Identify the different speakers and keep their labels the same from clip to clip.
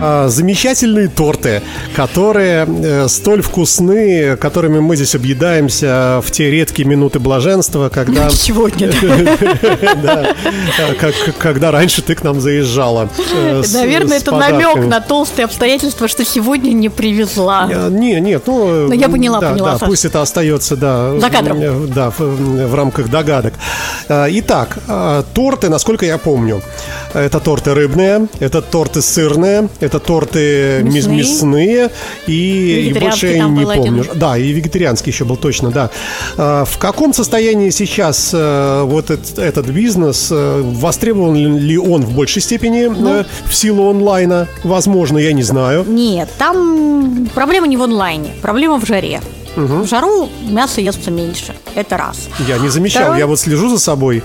Speaker 1: А, замечательные торты, которые э, столь вкусны, которыми мы здесь объедаемся в те редкие минуты блаженства, когда...
Speaker 2: Сегодня.
Speaker 1: Да, когда раньше ты к нам заезжала.
Speaker 2: Э, Наверное, это намек на толстые обстоятельства, что сегодня не привезла.
Speaker 1: Э, не, нет, ну...
Speaker 2: Я поняла, поняла.
Speaker 1: Пусть это остается, да.
Speaker 2: За кадром.
Speaker 1: Да, в рамках догадок. Итак, торты, насколько я помню, это торты рыбные, это торты сырные, это торты мясные, мясные и, и больше я не помню. Один. Да, и вегетарианский еще был точно, да. А, в каком состоянии сейчас э, вот этот, этот бизнес? Э, востребован ли он в большей степени ну, в силу онлайна? Возможно, я не знаю.
Speaker 2: Нет, там проблема не в онлайне, проблема в жаре. Угу. В жару мясо естся меньше. Это раз.
Speaker 1: Я не замечал, Второй... я вот слежу за собой.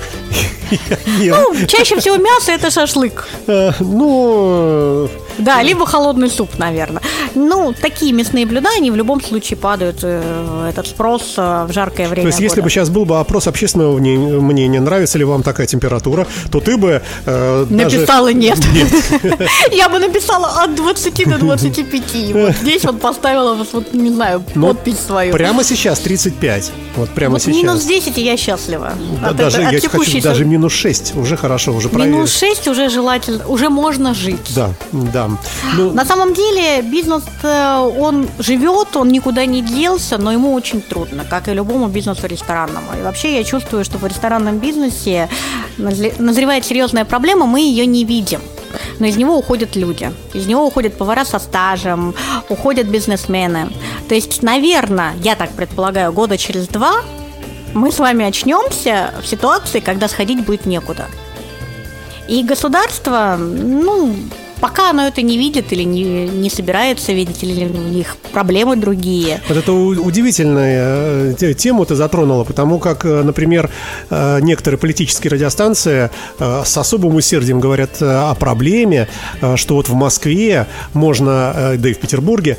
Speaker 2: Ну, чаще всего мясо это шашлык.
Speaker 1: Э, ну,
Speaker 2: да, либо холодный суп, наверное. Ну, такие мясные блюда, они в любом случае падают, э, этот спрос э, в жаркое время
Speaker 1: То есть, если бы сейчас был бы опрос общественного мнения, нравится ли вам такая температура, то ты бы...
Speaker 2: Э, Написала даже... нет. нет. Я бы написала от 20 до 25. Вот здесь вот поставила, вот, не знаю, ну, подпись свою.
Speaker 1: Прямо сейчас 35. Вот прямо сейчас.
Speaker 2: минус 10, и я счастлива.
Speaker 1: даже, я хочу, даже минус 6, уже хорошо, уже проверить.
Speaker 2: Минус 6 уже желательно, уже можно жить.
Speaker 1: Да, да.
Speaker 2: Ну... На самом деле бизнес, э, он живет, он никуда не делся, но ему очень трудно, как и любому бизнесу ресторанному. И вообще я чувствую, что в ресторанном бизнесе назревает серьезная проблема, мы ее не видим но из него уходят люди. Из него уходят повара со стажем, уходят бизнесмены. То есть, наверное, я так предполагаю, года через два мы с вами очнемся в ситуации, когда сходить будет некуда. И государство, ну, пока оно это не видит или не, не собирается видеть, или у них проблемы другие.
Speaker 1: Вот это удивительная э, тему ты затронула, потому как, э, например, э, некоторые политические радиостанции с особым усердием говорят о проблеме, что вот в Москве можно, да и в Петербурге,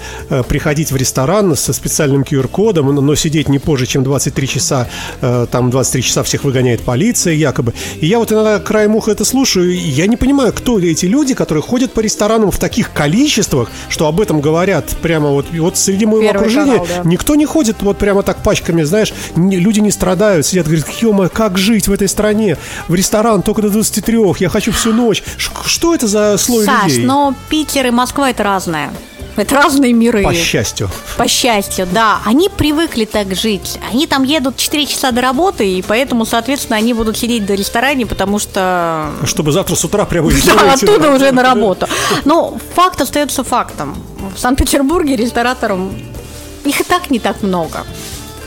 Speaker 1: приходить в ресторан со специальным QR-кодом, но сидеть не позже, чем 23 часа, там 23 часа всех выгоняет полиция якобы. И я вот иногда краем уха это слушаю, я не понимаю, кто эти люди, которые ходят по ресторанам в таких количествах, что об этом говорят прямо вот, вот среди моего Первый окружения канал, да. никто не ходит вот прямо так пачками, знаешь, не, люди не страдают, сидят, говорят, ё как жить в этой стране? В ресторан только до 23, я хочу всю ночь. Ш- что это за слой
Speaker 2: Саш,
Speaker 1: людей?
Speaker 2: но Питер и Москва это разное. Это разные миры.
Speaker 1: По счастью.
Speaker 2: По счастью, да. Они привыкли так жить. Они там едут 4 часа до работы, и поэтому, соответственно, они будут сидеть до ресторане, потому что...
Speaker 1: Чтобы завтра с утра прямо
Speaker 2: Да, оттуда уже на работу. Но факт остается фактом. В Санкт-Петербурге рестораторам их и так не так много.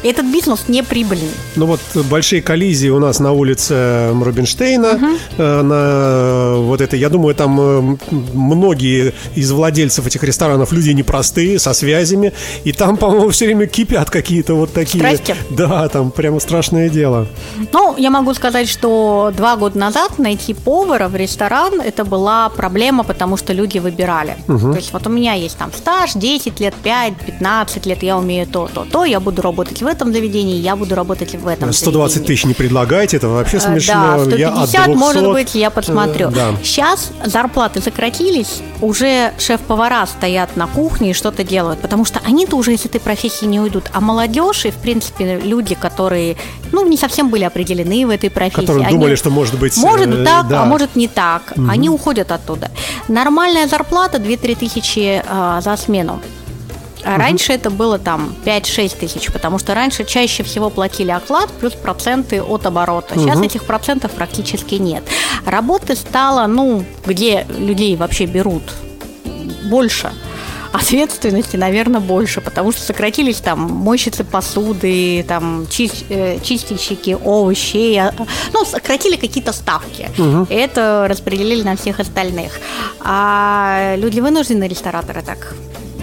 Speaker 2: Этот бизнес не прибыльный.
Speaker 1: Ну вот большие коллизии у нас на улице Рубинштейна. Угу. На вот это, я думаю, там э, многие из владельцев этих ресторанов люди непростые, со связями. И там, по-моему, все время кипят какие-то вот такие.
Speaker 2: Страсти?
Speaker 1: Да, там прямо страшное дело.
Speaker 2: Ну, я могу сказать, что два года назад найти повара в ресторан это была проблема, потому что люди выбирали. Угу. То есть вот у меня есть там стаж 10 лет, 5, 15 лет, я умею то, то, то, я буду работать в этом заведении, я буду работать в этом
Speaker 1: 120
Speaker 2: заведении.
Speaker 1: тысяч не предлагаете, это вообще э, смешно.
Speaker 2: Да, 150, я от 200... может быть, я посмотрю. Э, да. Сейчас зарплаты сократились, уже шеф-повара стоят на кухне и что-то делают, потому что они-то уже из этой профессии не уйдут. А молодежь и, в принципе, люди, которые, ну, не совсем были определены в этой профессии.
Speaker 1: Которые
Speaker 2: они,
Speaker 1: думали, что может быть...
Speaker 2: Может э, так, да. а может не так. Угу. Они уходят оттуда. Нормальная зарплата 2-3 тысячи э, за смену. А раньше это было там 5-6 тысяч, потому что раньше чаще всего платили оклад плюс проценты от оборота. Сейчас угу. этих процентов практически нет. Работы стало, ну, где людей вообще берут больше ответственности, наверное, больше, потому что сократились там мойщицы посуды, там чист, э, чистильщики овощей, а, ну, сократили какие-то ставки. Угу. Это распределили на всех остальных. А люди вынуждены, рестораторы, так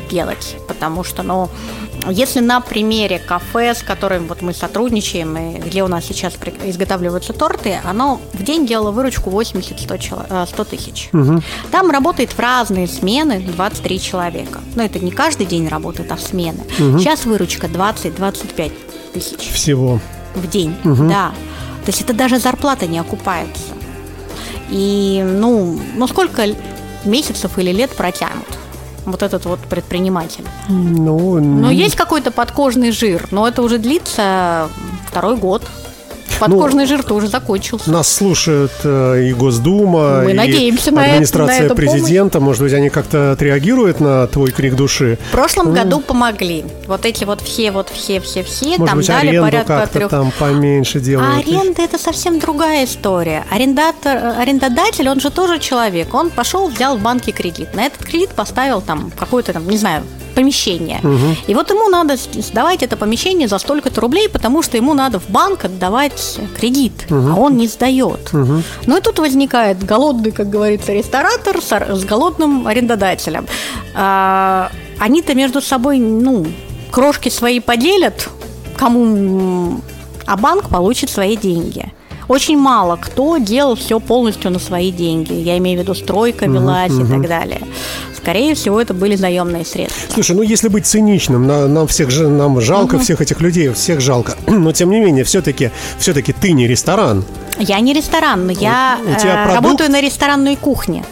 Speaker 2: делать, потому что, ну, если на примере кафе, с которым вот мы сотрудничаем, и где у нас сейчас изготавливаются торты, оно в день делало выручку 80-100 100 тысяч. Угу. Там работает в разные смены 23 человека. Но это не каждый день работает, а в смены. Угу. Сейчас выручка 20-25 тысяч.
Speaker 1: Всего.
Speaker 2: В день, угу. да. То есть это даже зарплата не окупается. И, ну, ну сколько месяцев или лет протянут. Вот этот вот предприниматель.
Speaker 1: Ну,
Speaker 2: Но есть какой-то подкожный жир, но это уже длится второй год. Подкожный жир-то уже закончился.
Speaker 1: Нас слушают э, и Госдума,
Speaker 2: Мы
Speaker 1: и
Speaker 2: надеемся на это-
Speaker 1: администрация
Speaker 2: на эту
Speaker 1: президента. Может быть, они как-то отреагируют на твой крик души?
Speaker 2: В прошлом году помогли. Вот эти вот все, вот все, все, все,
Speaker 1: Может
Speaker 2: там
Speaker 1: быть,
Speaker 2: дали
Speaker 1: аренду
Speaker 2: порядка
Speaker 1: как-то
Speaker 2: трех.
Speaker 1: там поменьше
Speaker 2: А
Speaker 1: делают?
Speaker 2: аренда это совсем другая история. Арендатор, э, арендодатель, он же тоже человек. Он пошел, взял в банке кредит. На этот кредит поставил там какое-то там, не знаю, помещение. И вот ему надо сдавать это помещение за столько-то рублей, потому что ему надо в банк отдавать кредит, а он не сдает. Ну и тут возникает голодный, как говорится, ресторатор с, голодным арендодателем. А, они-то между собой, ну, крошки свои поделят, кому а банк получит свои деньги. Очень мало кто делал все полностью на свои деньги. Я имею в виду стройка велась и так далее. Скорее всего, это были заемные средства.
Speaker 1: Слушай, ну если быть циничным, на- нам всех же нам жалко всех этих людей, всех жалко. Но тем не менее, все-таки, все-таки ты не ресторан.
Speaker 2: Я не ресторан, но я
Speaker 1: У тебя
Speaker 2: э,
Speaker 1: продукт-
Speaker 2: работаю на ресторанной кухне.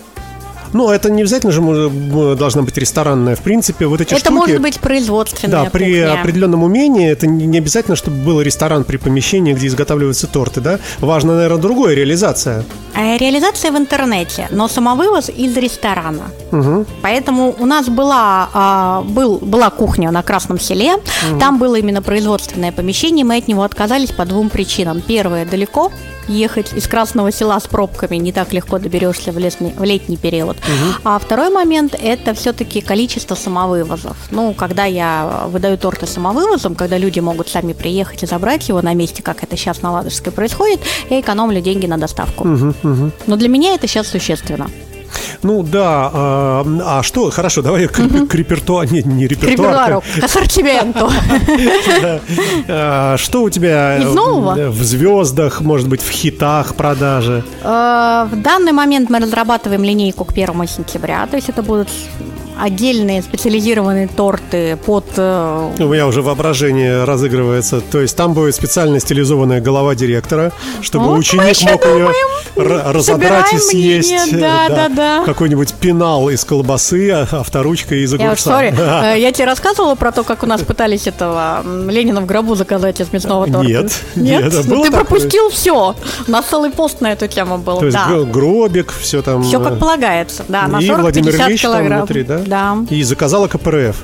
Speaker 1: Ну, это не обязательно же может, должна быть ресторанная. В принципе, вот эти
Speaker 2: это
Speaker 1: штуки...
Speaker 2: может быть производственная
Speaker 1: Да, при
Speaker 2: кухня.
Speaker 1: определенном умении это не обязательно, чтобы был ресторан при помещении, где изготавливаются торты, да? Важно, наверное, другое реализация.
Speaker 2: Э, Реализация в интернете, но самовывоз из ресторана. Поэтому у нас была, а, был, была кухня на Красном селе. Там было именно производственное помещение. Мы от него отказались по двум причинам. Первое, далеко ехать из Красного села с пробками не так легко доберешься в, лесный- в летний период. А второй момент – это все-таки количество самовывозов. Ну, когда я выдаю торты самовывозом, когда люди могут сами приехать и забрать его на месте, как это сейчас на Ладожской происходит, я экономлю деньги на доставку. Но для меня это сейчас существенно.
Speaker 1: Ну да, а, а что, хорошо, давай к, к репертуару, не, не
Speaker 2: репертуару, к ассортименту.
Speaker 1: А, Что у тебя э, в звездах, может быть, в хитах продажи?
Speaker 2: Э, В данный момент мы разрабатываем линейку к 1 сентября, то есть это будут отдельные специализированные торты под... э,
Speaker 1: У меня уже воображение разыгрывается. То есть там будет специально стилизованная голова директора, чтобы
Speaker 2: Вот
Speaker 1: ученик мог ее
Speaker 2: думаем.
Speaker 1: Разодрать и съесть.
Speaker 2: мнение,
Speaker 1: э,
Speaker 2: да, да, да.
Speaker 1: Какой-нибудь пенал из колбасы, а авторучка из
Speaker 2: Я
Speaker 1: огурца.
Speaker 2: сори, э, я тебе рассказывала про то, как у нас пытались этого Ленина в гробу заказать из мясного торта?
Speaker 1: Нет, нет,
Speaker 2: Нет? Ну ты
Speaker 1: такое?
Speaker 2: пропустил все. У нас целый пост на эту тему был.
Speaker 1: То есть
Speaker 2: да.
Speaker 1: гро- гробик, все там.
Speaker 2: Все
Speaker 1: э,
Speaker 2: как полагается, да, на
Speaker 1: и Владимир
Speaker 2: 40-50
Speaker 1: Ильич там
Speaker 2: килограмм.
Speaker 1: внутри, да?
Speaker 2: Да.
Speaker 1: И заказала КПРФ.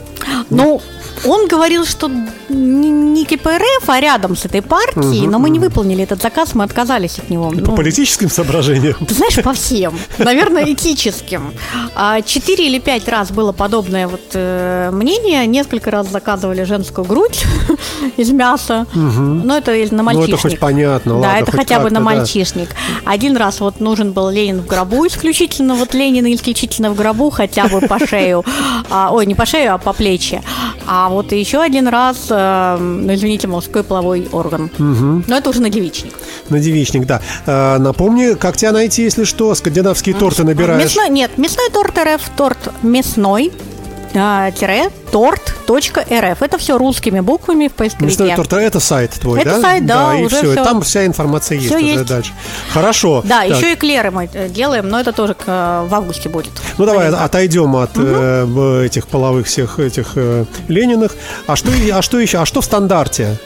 Speaker 2: Ну, он говорил, что не, КПРФ, а рядом с этой партией, но мы не выполнили этот заказ, мы отказались от него.
Speaker 1: По
Speaker 2: Ну,
Speaker 1: политическим соображениям.
Speaker 2: ты знаешь, по всем. Наверное, этическим. А, Четыре или пять раз было подобное вот э, мнение. Несколько раз заказывали женскую грудь из мяса. Но это на
Speaker 1: Ну,
Speaker 2: мальчишник.
Speaker 1: это хоть понятно,
Speaker 2: Да,
Speaker 1: ладно,
Speaker 2: это хотя бы на
Speaker 1: да.
Speaker 2: мальчишник. Один раз вот нужен был Ленин в гробу исключительно, вот Ленин исключительно в гробу, хотя бы по шею. А, ой, не по шею, а по плечи. А вот еще один раз, э, ну, извините, мужской половой орган. Но это уже на девичник.
Speaker 1: На девичник, да. А, напомни, как тебя найти, если что, скандинавские торты набираешь.
Speaker 2: Мясной, нет, мясной торт РФ, торт мясной, а, тире, торт.рф. Это все русскими буквами в поисковике.
Speaker 1: Мясной торт это сайт твой,
Speaker 2: Это
Speaker 1: да?
Speaker 2: сайт, да,
Speaker 1: и
Speaker 2: уже
Speaker 1: все.
Speaker 2: всё.
Speaker 1: Там вся информация есть
Speaker 2: Всё
Speaker 1: уже
Speaker 2: есть.
Speaker 1: дальше. Хорошо.
Speaker 2: Да,
Speaker 1: Так,
Speaker 2: еще эклеры мы э, делаем, но это тоже э, в августе будет.
Speaker 1: Ну давай отойдем от э, б- этих половых всех этих э, Лениных. А что, и- а что еще? А что в стандарте?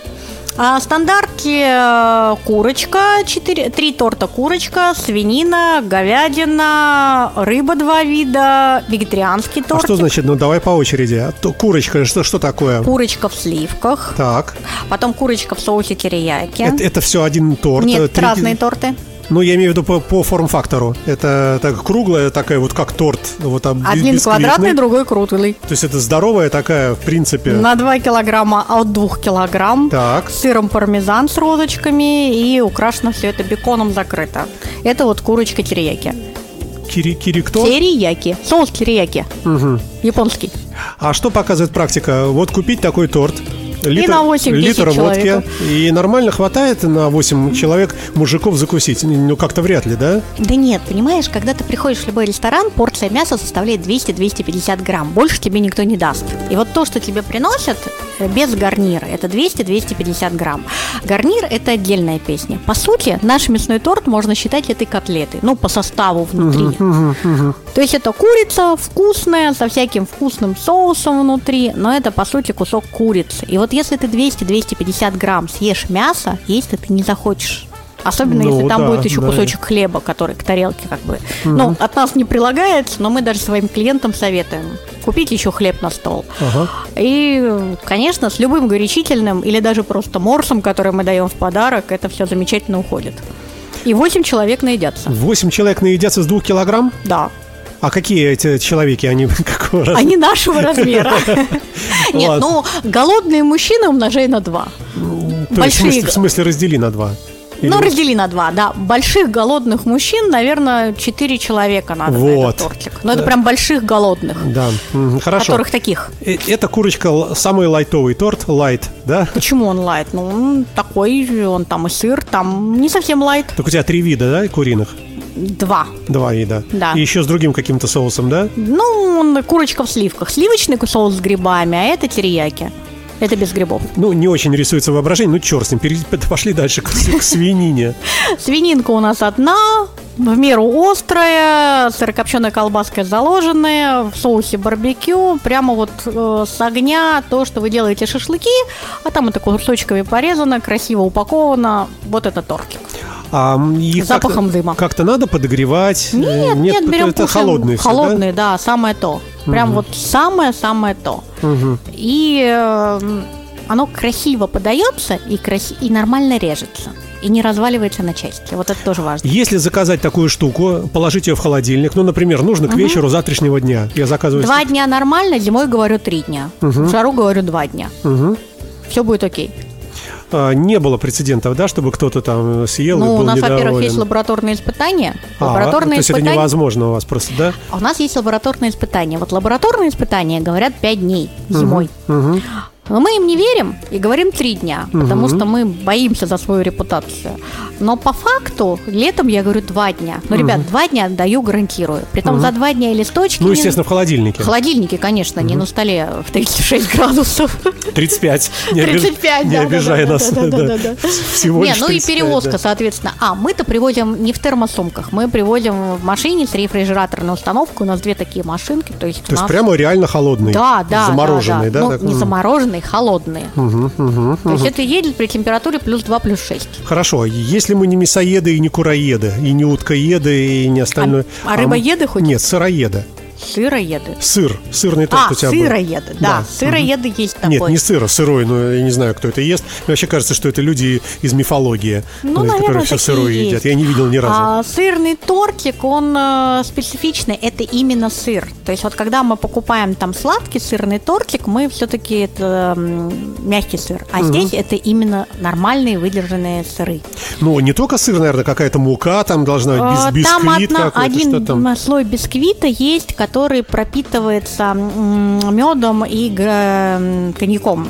Speaker 2: А в стандарте э, курочка, 4, три торта курочка, свинина, говядина, рыба два вида, вегетарианский
Speaker 1: А
Speaker 2: торт.
Speaker 1: что значит? Ну давай по очереди. А то курочка, что, что такое?
Speaker 2: Курочка в сливках,
Speaker 1: Так.
Speaker 2: потом курочка в соусе терияки.
Speaker 1: Это, это все один торт.
Speaker 2: Нет,
Speaker 1: э, три-
Speaker 2: разные торты.
Speaker 1: Ну, я имею в виду по, по форм-фактору. Это так круглая, такая вот как торт. Вот, там,
Speaker 2: Один
Speaker 1: бисквитный.
Speaker 2: квадратный, другой круглый.
Speaker 1: То есть это здоровая такая, в принципе.
Speaker 2: На 2 килограмма от 2 килограмм.
Speaker 1: Так.
Speaker 2: С сыром пармезан с розочками и украшено все это беконом закрыто. Это вот курочка терияки.
Speaker 1: Кири, кири кто?
Speaker 2: Терияки. Соус терияки. Японский.
Speaker 1: А что показывает практика? Вот купить такой торт. Литр,
Speaker 2: на 8 тысяч
Speaker 1: литр водки.
Speaker 2: человека.
Speaker 1: И нормально хватает на 8 человек мужиков закусить? Ну, как-то вряд ли, да?
Speaker 2: Да нет, понимаешь, когда ты приходишь в любой ресторан, порция мяса составляет 200-250 грамм. Больше тебе никто не даст. И вот то, что тебе приносят, без гарнира. Это 200-250 грамм. Гарнир – это отдельная песня. По сути, наш мясной торт можно считать этой котлетой, ну, по составу внутри. То есть это курица вкусная, со всяким вкусным соусом внутри, но это, по сути, кусок курицы. И вот если ты 200-250 грамм съешь мясо, есть ты не захочешь. Особенно ну, если там да, будет еще да. кусочек хлеба, который к тарелке как бы. Угу. Ну, от нас не прилагается, но мы даже своим клиентам советуем купить еще хлеб на стол. Ага. И, конечно, с любым горячительным или даже просто морсом, который мы даем в подарок, это все замечательно уходит. И 8 человек наедятся.
Speaker 1: 8 человек наедятся с 2 килограмм?
Speaker 2: Да.
Speaker 1: А какие эти человеки, они какого размера?
Speaker 2: Они нашего размера. Нет, ну, голодные мужчины умножай на 2.
Speaker 1: Большие. В смысле раздели на 2?
Speaker 2: Или... Ну, раздели на два, да. Больших голодных мужчин, наверное, четыре человека надо вот. на этот тортик. Но да. это прям больших голодных.
Speaker 1: Да, хорошо.
Speaker 2: Которых таких.
Speaker 1: Э, эта курочка самый лайтовый торт, лайт, да?
Speaker 2: Почему он лайт? Ну, он такой, он там и сыр, там не совсем лайт.
Speaker 1: Так у тебя три вида, да, куриных?
Speaker 2: Два.
Speaker 1: Два вида.
Speaker 2: Да.
Speaker 1: И еще с другим каким-то соусом, да?
Speaker 2: Ну, он курочка в сливках. Сливочный соус с грибами, а это терияки. Это без грибов.
Speaker 1: Ну, не очень рисуется воображение, ну, черт с ним, пошли дальше к, к свинине.
Speaker 2: Свининка у нас одна, в меру острая, сырокопченая колбаска заложенная, в соусе барбекю, прямо вот э, с огня, то, что вы делаете шашлыки, а там это кусочками порезано, красиво упаковано, вот это тортик.
Speaker 1: А их
Speaker 2: запахом как дыма.
Speaker 1: Как-то надо подогревать?
Speaker 2: Нет, нет, нет берем
Speaker 1: это
Speaker 2: кушаем,
Speaker 1: холодные.
Speaker 2: Холодные, да? да, самое то. Прям угу. вот самое-самое то. Угу. И э, оно красиво подается и, краси- и нормально режется и не разваливается на части. Вот это тоже важно.
Speaker 1: Если заказать такую штуку, положить ее в холодильник, ну, например, нужно к угу. вечеру завтрашнего дня. Я заказываю.
Speaker 2: Два дня нормально, зимой говорю три дня. Угу. В жару говорю два дня. Угу. Все будет окей.
Speaker 1: А, не было прецедентов, да, чтобы кто-то там съел
Speaker 2: ну,
Speaker 1: и был
Speaker 2: у нас,
Speaker 1: недоволен.
Speaker 2: во-первых, есть лабораторные испытания.
Speaker 1: А, лабораторные то есть испытания... это невозможно у вас просто, да?
Speaker 2: У нас есть лабораторные испытания. Вот лабораторные испытания говорят 5 дней зимой. Угу, угу. Но мы им не верим и говорим три дня, угу. потому что мы боимся за свою репутацию. Но по факту летом я говорю два дня. Ну, угу. ребят, два дня даю, гарантирую. Притом угу. за два дня листочки...
Speaker 1: Ну, естественно, в холодильнике.
Speaker 2: В холодильнике, конечно, угу. не на столе в 36 градусов.
Speaker 1: 35.
Speaker 2: Не 35,
Speaker 1: Не обижай нас.
Speaker 2: Всего лишь Ну и перевозка, соответственно. А, мы-то привозим не в термосумках, мы привозим в машине с рефрижераторной установкой. У нас две такие машинки. То есть,
Speaker 1: то есть прямо реально холодный?
Speaker 2: Да, да.
Speaker 1: Замороженный, да?
Speaker 2: Ну, не замороженный, холодные. Угу, угу, То есть это едет при температуре плюс 2, плюс 6.
Speaker 1: Хорошо, если мы не мясоеды и не куроеды, и не уткоеды, и не остальное...
Speaker 2: А, а рыбоеды хоть?
Speaker 1: Нет, сыроеды.
Speaker 2: Сыроеды.
Speaker 1: Сыр, сырный торт
Speaker 2: а,
Speaker 1: у тебя
Speaker 2: сыроеды,
Speaker 1: был.
Speaker 2: да, да. сыроеды угу. есть такой.
Speaker 1: Нет, не сыра, сырой, но я не знаю, кто это ест. Мне вообще кажется, что это люди из мифологии,
Speaker 2: ну, наверное,
Speaker 1: которые все сырое
Speaker 2: есть.
Speaker 1: едят. Я не видел ни разу.
Speaker 2: А, сырный тортик, он э, специфичный, это именно сыр. То есть вот когда мы покупаем там сладкий сырный тортик, мы все-таки это э, мягкий сыр. А угу. здесь это именно нормальные выдержанные сыры.
Speaker 1: Ну, не только сыр, наверное, какая-то мука там должна быть,
Speaker 2: а,
Speaker 1: бис- бисквит
Speaker 2: Там одна, один там? слой бисквита есть, который пропитан пропитывается медом и коньяком.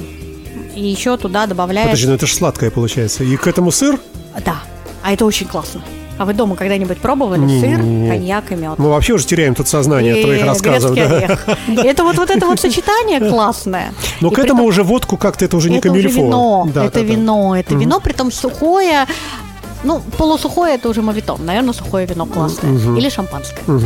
Speaker 2: И еще туда добавляют...
Speaker 1: Подожди, ну это же сладкое получается. И к этому сыр?
Speaker 2: Да. А это очень классно. А вы дома когда-нибудь пробовали не, сыр, не, не. коньяк и мед?
Speaker 1: Мы вообще уже теряем тут сознание и от твоих рассказов.
Speaker 2: Да. Это вот, вот это вот сочетание классное.
Speaker 1: Но и к этому уже водку как-то это уже не камильфо.
Speaker 2: Это вино, да, это да, вино, да. это вино, при том сухое, ну, полусухое это уже мавитон. Наверное, сухое вино классное. Угу. Или шампанское. Угу.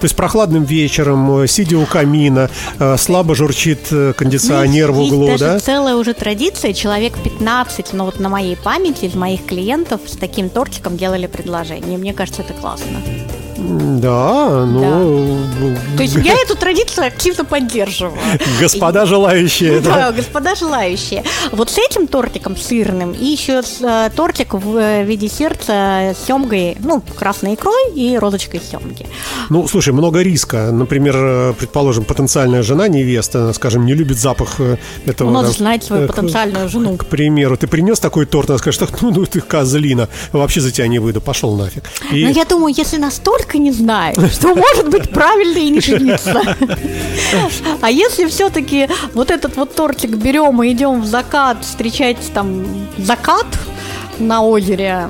Speaker 1: То есть прохладным вечером, э, сидя у камина, э, слабо журчит э, кондиционер ну, в углу,
Speaker 2: есть
Speaker 1: да?
Speaker 2: даже целая уже традиция. Человек 15, ну вот на моей памяти, из моих клиентов с таким тортиком делали предложение. Мне кажется, это классно.
Speaker 1: Да, ну...
Speaker 2: Да. То есть я эту традицию активно поддерживаю.
Speaker 1: Господа желающие,
Speaker 2: да? Да, господа желающие. Вот с этим тортиком сырным и еще э, тортик в э, виде сердца с семгой, ну, красной икрой и розочкой семги.
Speaker 1: Ну, слушай, много риска. Например, э, предположим, потенциальная жена невеста, скажем, не любит запах этого...
Speaker 2: Ну, надо знать свою потенциальную жену.
Speaker 1: К примеру, ты принес такой торт, она скажет, так, ну, ну ты козлина, вообще за тебя не выйду, пошел нафиг.
Speaker 2: И... Но я думаю, если настолько только не знает, что может быть правильно и не жениться. А если все-таки вот этот вот тортик берем и идем в закат встречать там закат на озере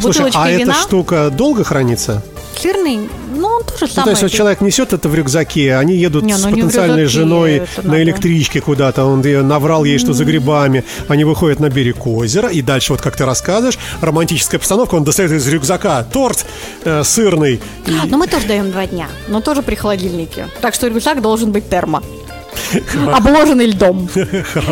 Speaker 1: Слушай, а вина, эта штука долго хранится?
Speaker 2: Сырный, ну, он тоже
Speaker 1: ну, то есть вот человек несет это в рюкзаке, они едут не, с ну, потенциальной женой на электричке куда-то, он наврал ей, что за грибами, они выходят на берег озера, и дальше, вот как ты рассказываешь, романтическая обстановка, он достает из рюкзака торт э, сырный.
Speaker 2: Но мы тоже даем два дня, но тоже при холодильнике. Так что рюкзак должен быть термо. Обложенный льдом.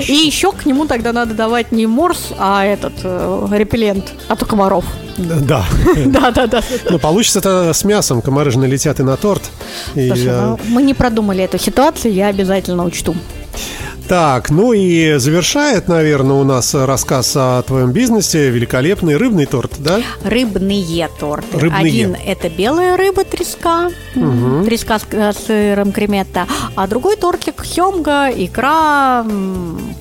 Speaker 2: И еще к нему тогда надо давать не морс, а этот э, репеллент от комаров.
Speaker 1: Да.
Speaker 2: Да, да, да.
Speaker 1: Ну, получится это с мясом. Комары же налетят и на торт.
Speaker 2: Слушай, ну, мы не продумали эту ситуацию, я обязательно учту.
Speaker 1: Так, ну и завершает, наверное, у нас рассказ о твоем бизнесе великолепный рыбный торт, да?
Speaker 2: Рыбные торты.
Speaker 1: Рыбные.
Speaker 2: Один это белая рыба треска, угу. треска с э, сыром креметта, а другой тортик семга, икра,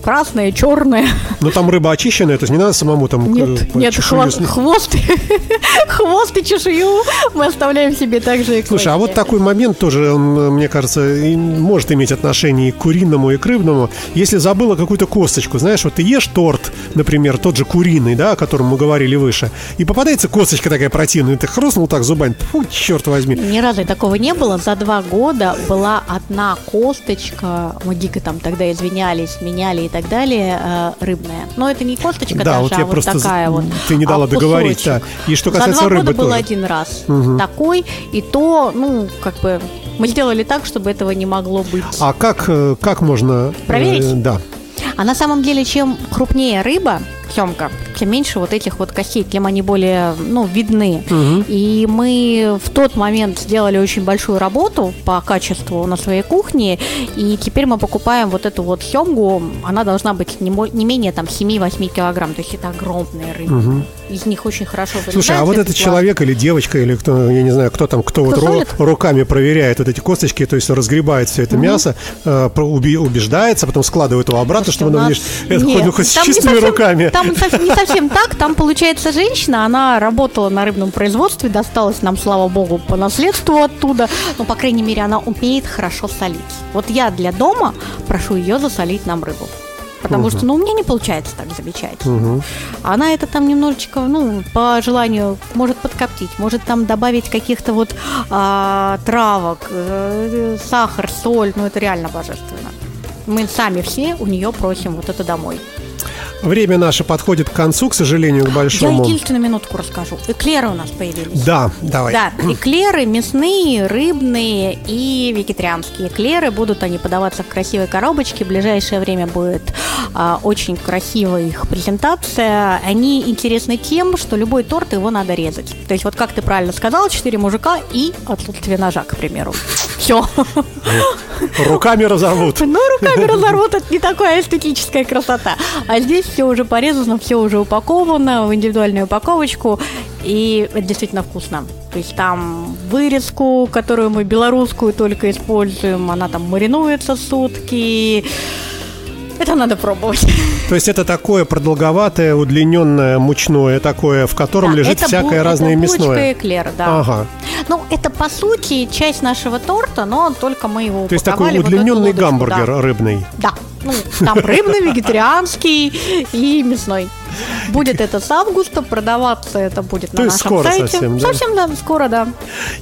Speaker 2: красная, черная.
Speaker 1: Ну там рыба очищенная, то есть не надо самому там
Speaker 2: Нет, нет хвост, хвост, хвост и чешую мы оставляем себе также.
Speaker 1: Слушай, а вот такой момент тоже, он, мне кажется, может иметь отношение и к куриному, и к рыбному. Если забыла какую-то косточку, знаешь, вот ты ешь торт, например, тот же куриный, да, о котором мы говорили выше, и попадается косточка такая противная, и ты хрустнул так зубами, фу, черт возьми.
Speaker 2: Ни разу такого не было. За два года была одна косточка, мы дико там тогда извинялись, меняли и так далее, э, рыбная. Но это не косточка
Speaker 1: да,
Speaker 2: даже,
Speaker 1: вот
Speaker 2: а вот такая вот.
Speaker 1: Ты не дала а договорить, да.
Speaker 2: И что касается За два рыбы года тоже. был один раз угу. такой, и то, ну, как бы мы сделали так, чтобы этого не могло быть.
Speaker 1: А как, э, как можно...
Speaker 2: Проверить? Э,
Speaker 1: да.
Speaker 2: А на самом деле, чем крупнее рыба, семка, тем меньше вот этих вот костей, тем они более, ну, видны. Угу. И мы в тот момент сделали очень большую работу по качеству на своей кухне, и теперь мы покупаем вот эту вот семгу, она должна быть не, не менее там 7-8 килограмм, то есть это огромные рыбы. Угу. Из них очень хорошо
Speaker 1: Слушай, а вот этот человек или девочка, или кто, я не знаю, кто там, кто, кто вот ру, руками проверяет вот эти косточки, то есть разгребает все это угу. мясо, э, убеждается, потом складывает его обратно, Слушайте, чтобы оно, нас... это хоть с чистыми совсем, руками.
Speaker 2: Там не совсем так, там получается женщина, она работала на рыбном производстве, досталась нам, слава богу, по наследству оттуда, но, по крайней мере, она умеет хорошо солить. Вот я для дома прошу ее засолить нам рыбу. Потому угу. что, ну, у меня не получается так замечательно. Угу. Она это там немножечко, ну, по желанию может подкоптить, может там добавить каких-то вот а, травок, э, сахар, соль, ну, это реально божественно. Мы сами все у нее просим вот это домой.
Speaker 1: Время наше подходит к концу, к сожалению, к большому.
Speaker 2: Я единственную минутку расскажу. Эклеры у нас появились.
Speaker 1: Да, давай.
Speaker 2: Да, эклеры мясные, рыбные и вегетарианские. Эклеры будут они подаваться в красивой коробочке. В ближайшее время будет а, очень красивая их презентация. Они интересны тем, что любой торт его надо резать. То есть вот как ты правильно сказал, четыре мужика и отсутствие ножа, к примеру. Все.
Speaker 1: Руками разорвут.
Speaker 2: Ну, руками разорвут, это не такая эстетическая красота. А здесь все уже порезано, все уже упаковано в индивидуальную упаковочку, и это действительно вкусно. То есть там вырезку, которую мы белорусскую только используем, она там маринуется сутки. Это надо пробовать.
Speaker 1: То есть это такое продолговатое, удлиненное, мучное такое, в котором да, лежит всякое бу- разное это мясное.
Speaker 2: эклер, да. Ага. Ну, это по сути часть нашего торта, но только мы его
Speaker 1: То есть такой удлиненный вот гамбургер да. рыбный.
Speaker 2: Да. Ну, там рыбный, вегетарианский и мясной. Будет это с августа, продаваться это будет на нашем
Speaker 1: скоро
Speaker 2: сайте.
Speaker 1: совсем,
Speaker 2: да? Совсем, да, скоро, да.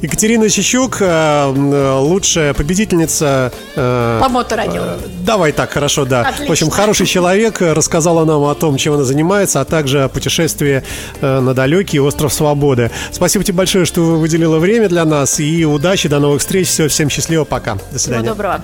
Speaker 1: Екатерина Чищук, э, э, лучшая победительница...
Speaker 2: Э, По моторадио.
Speaker 1: Давай так, хорошо, да. Отлично. В общем, хороший человек, рассказала нам о том, чем она занимается, а также о путешествии на далекий остров Свободы. Спасибо тебе большое, что выделила время для нас, и удачи, до новых встреч, все, всем счастливо, пока. До свидания.
Speaker 2: Всего доброго.